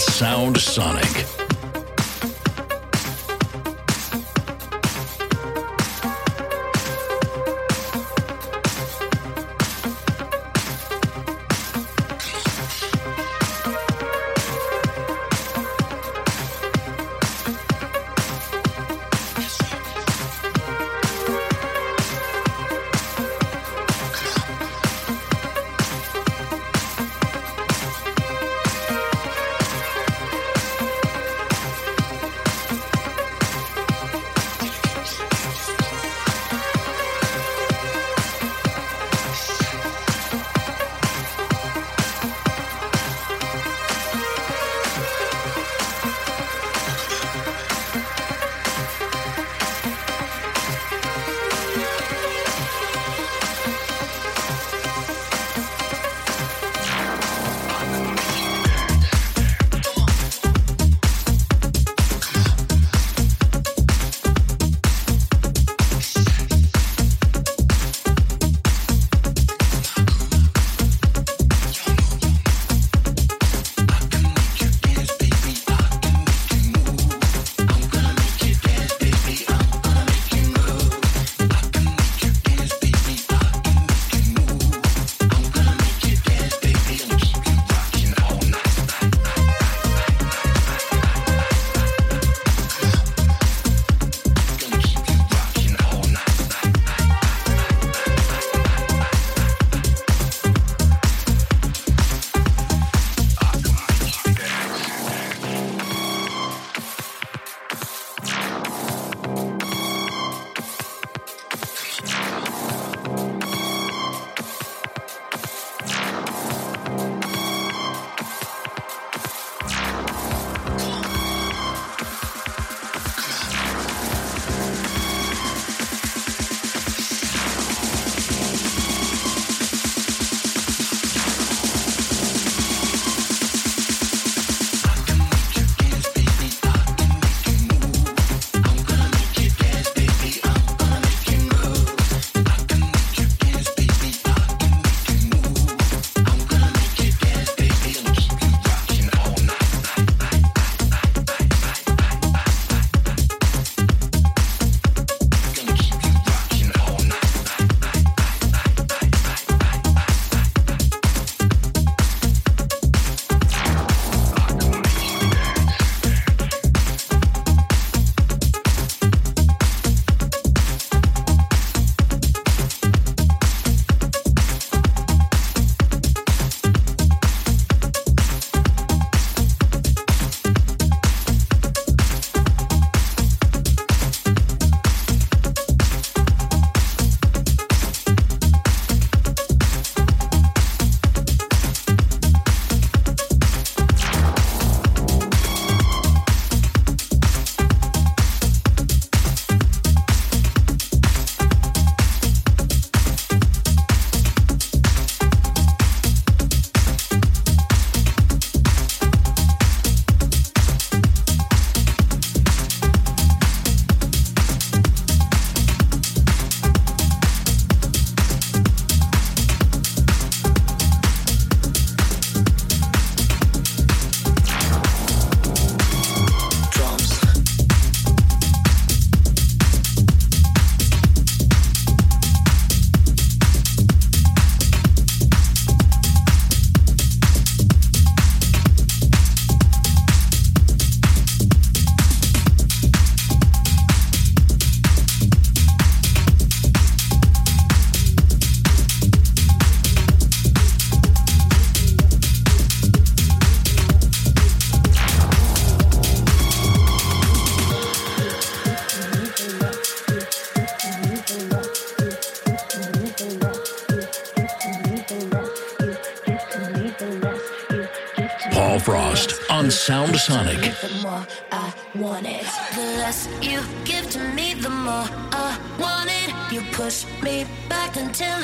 Sound Sonic.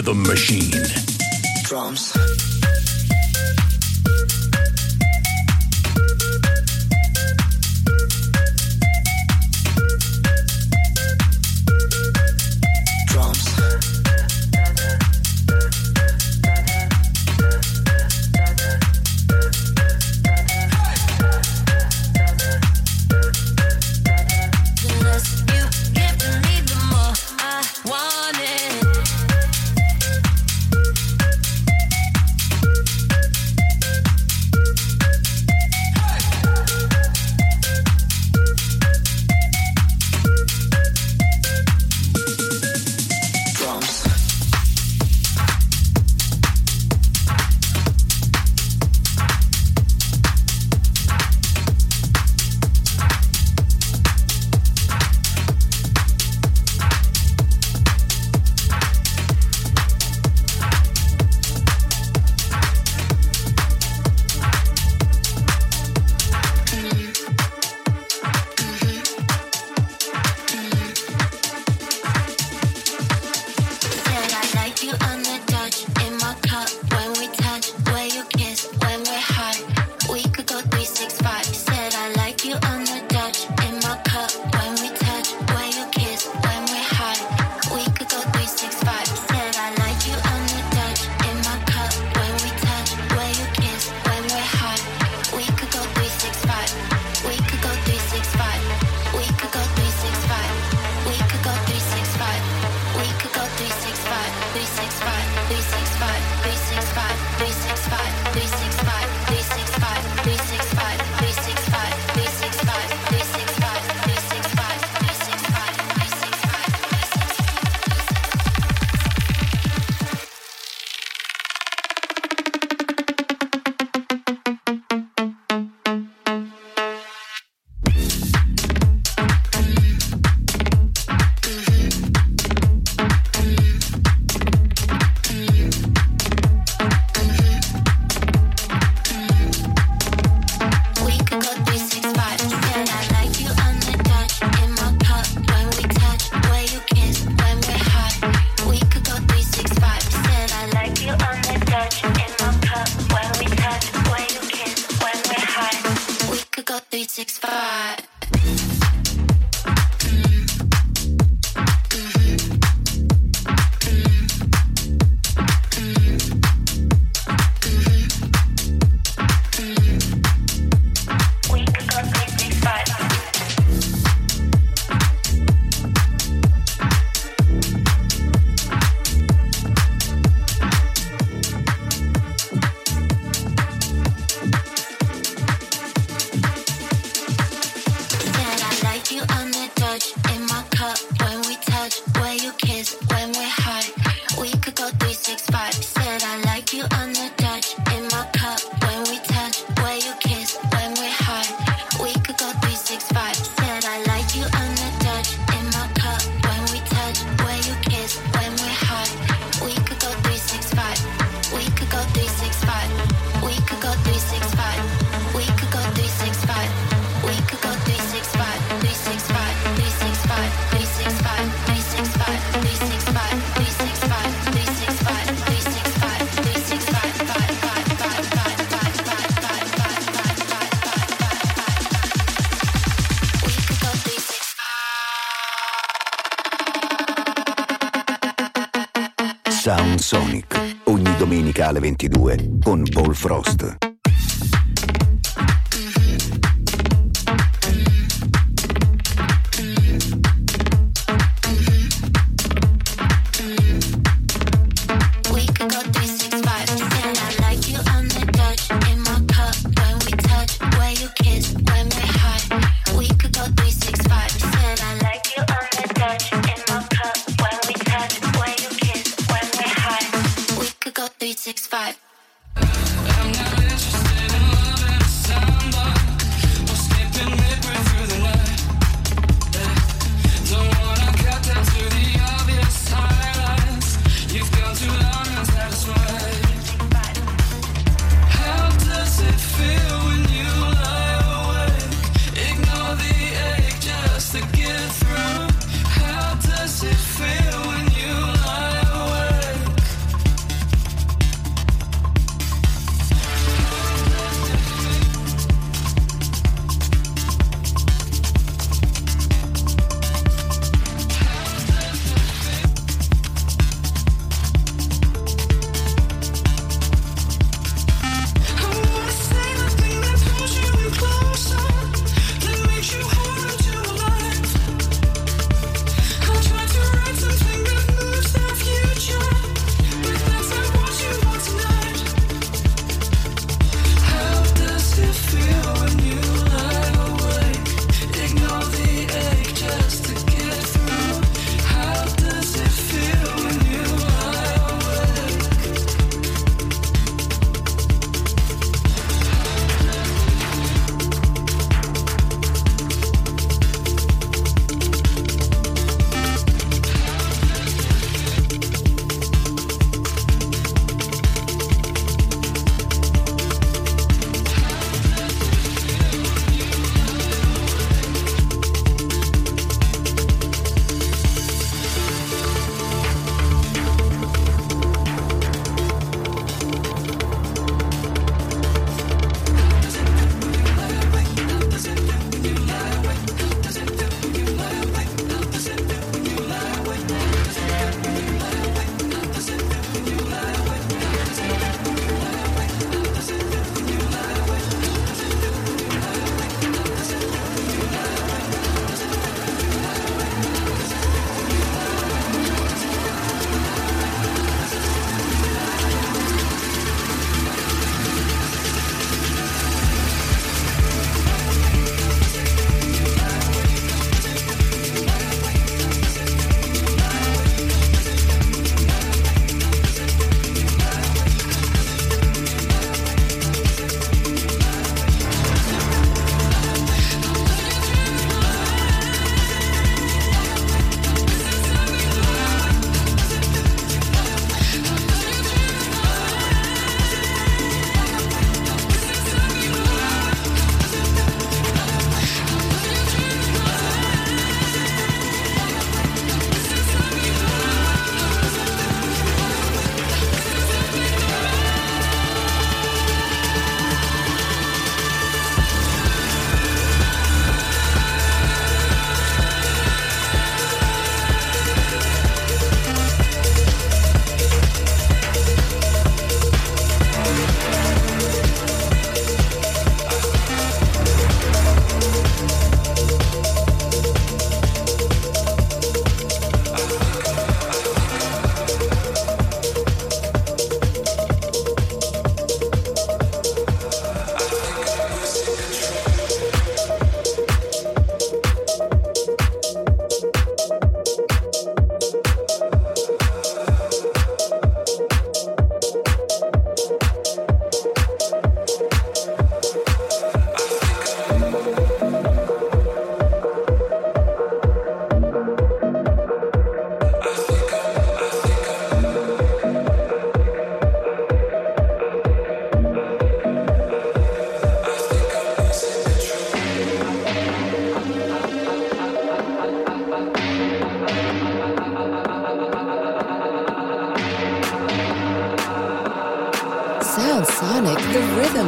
Rhythm Machine. Drums.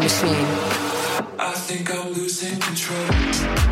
Machine. I think I'm losing control.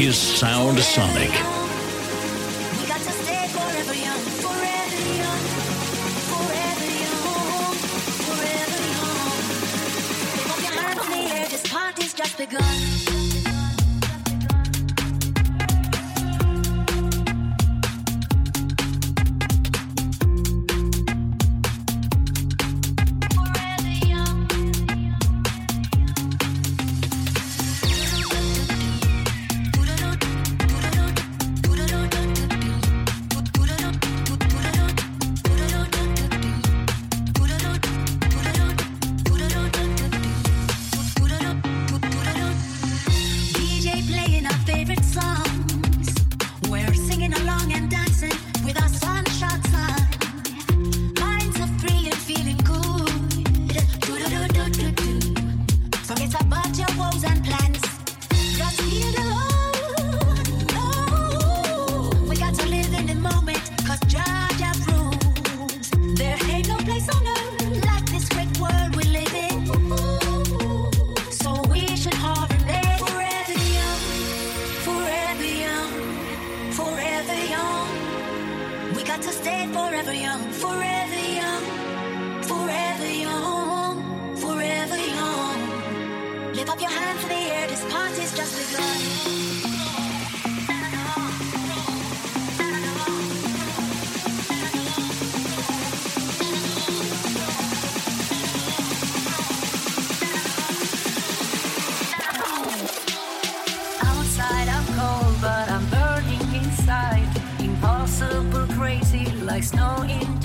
is Sound Sonic. Like snow in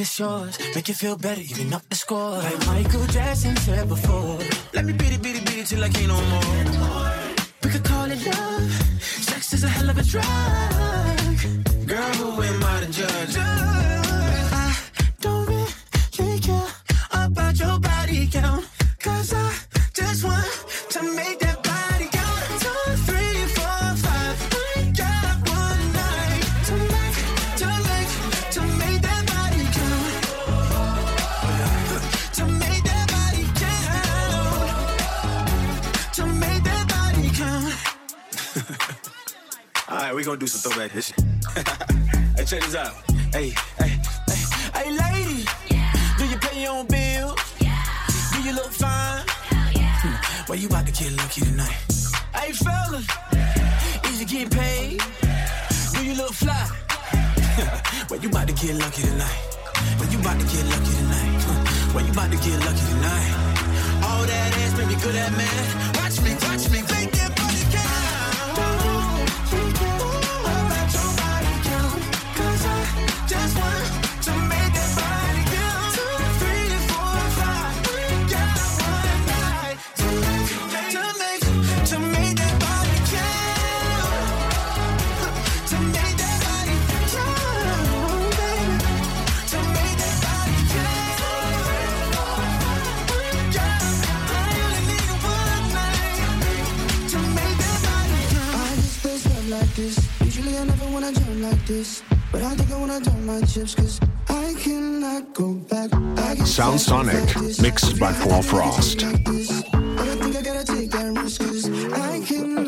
it's yours. Make you feel better, even up the score. Like Michael Jackson said before. Let me beat it, beat it, beat it till I can't no more. We could call it love. Sex is a hell of a drug. Girl, who am I to judge? Alright, we gonna do some throwback shit. hey, check this out. Hey, hey, hey, hey lady. Yeah. Do you pay your own bills? Yeah. Do you look fine? Hell yeah. Hmm. Well, you about to get lucky tonight. Hey, fella. Yeah. Is you getting paid? Yeah. Do you look fly? well, you about to get lucky tonight. Well, you about to get lucky tonight. Huh. Well, you about to get lucky tonight. All that ass, baby, good at man. Watch me, watch me, make this. Usually I never wanna jump like this. But I think I wanna my chips, cause I cannot go back. I Sound Sonic, mixed by Paul Frost. I think I gotta take that risk, cause I cannot.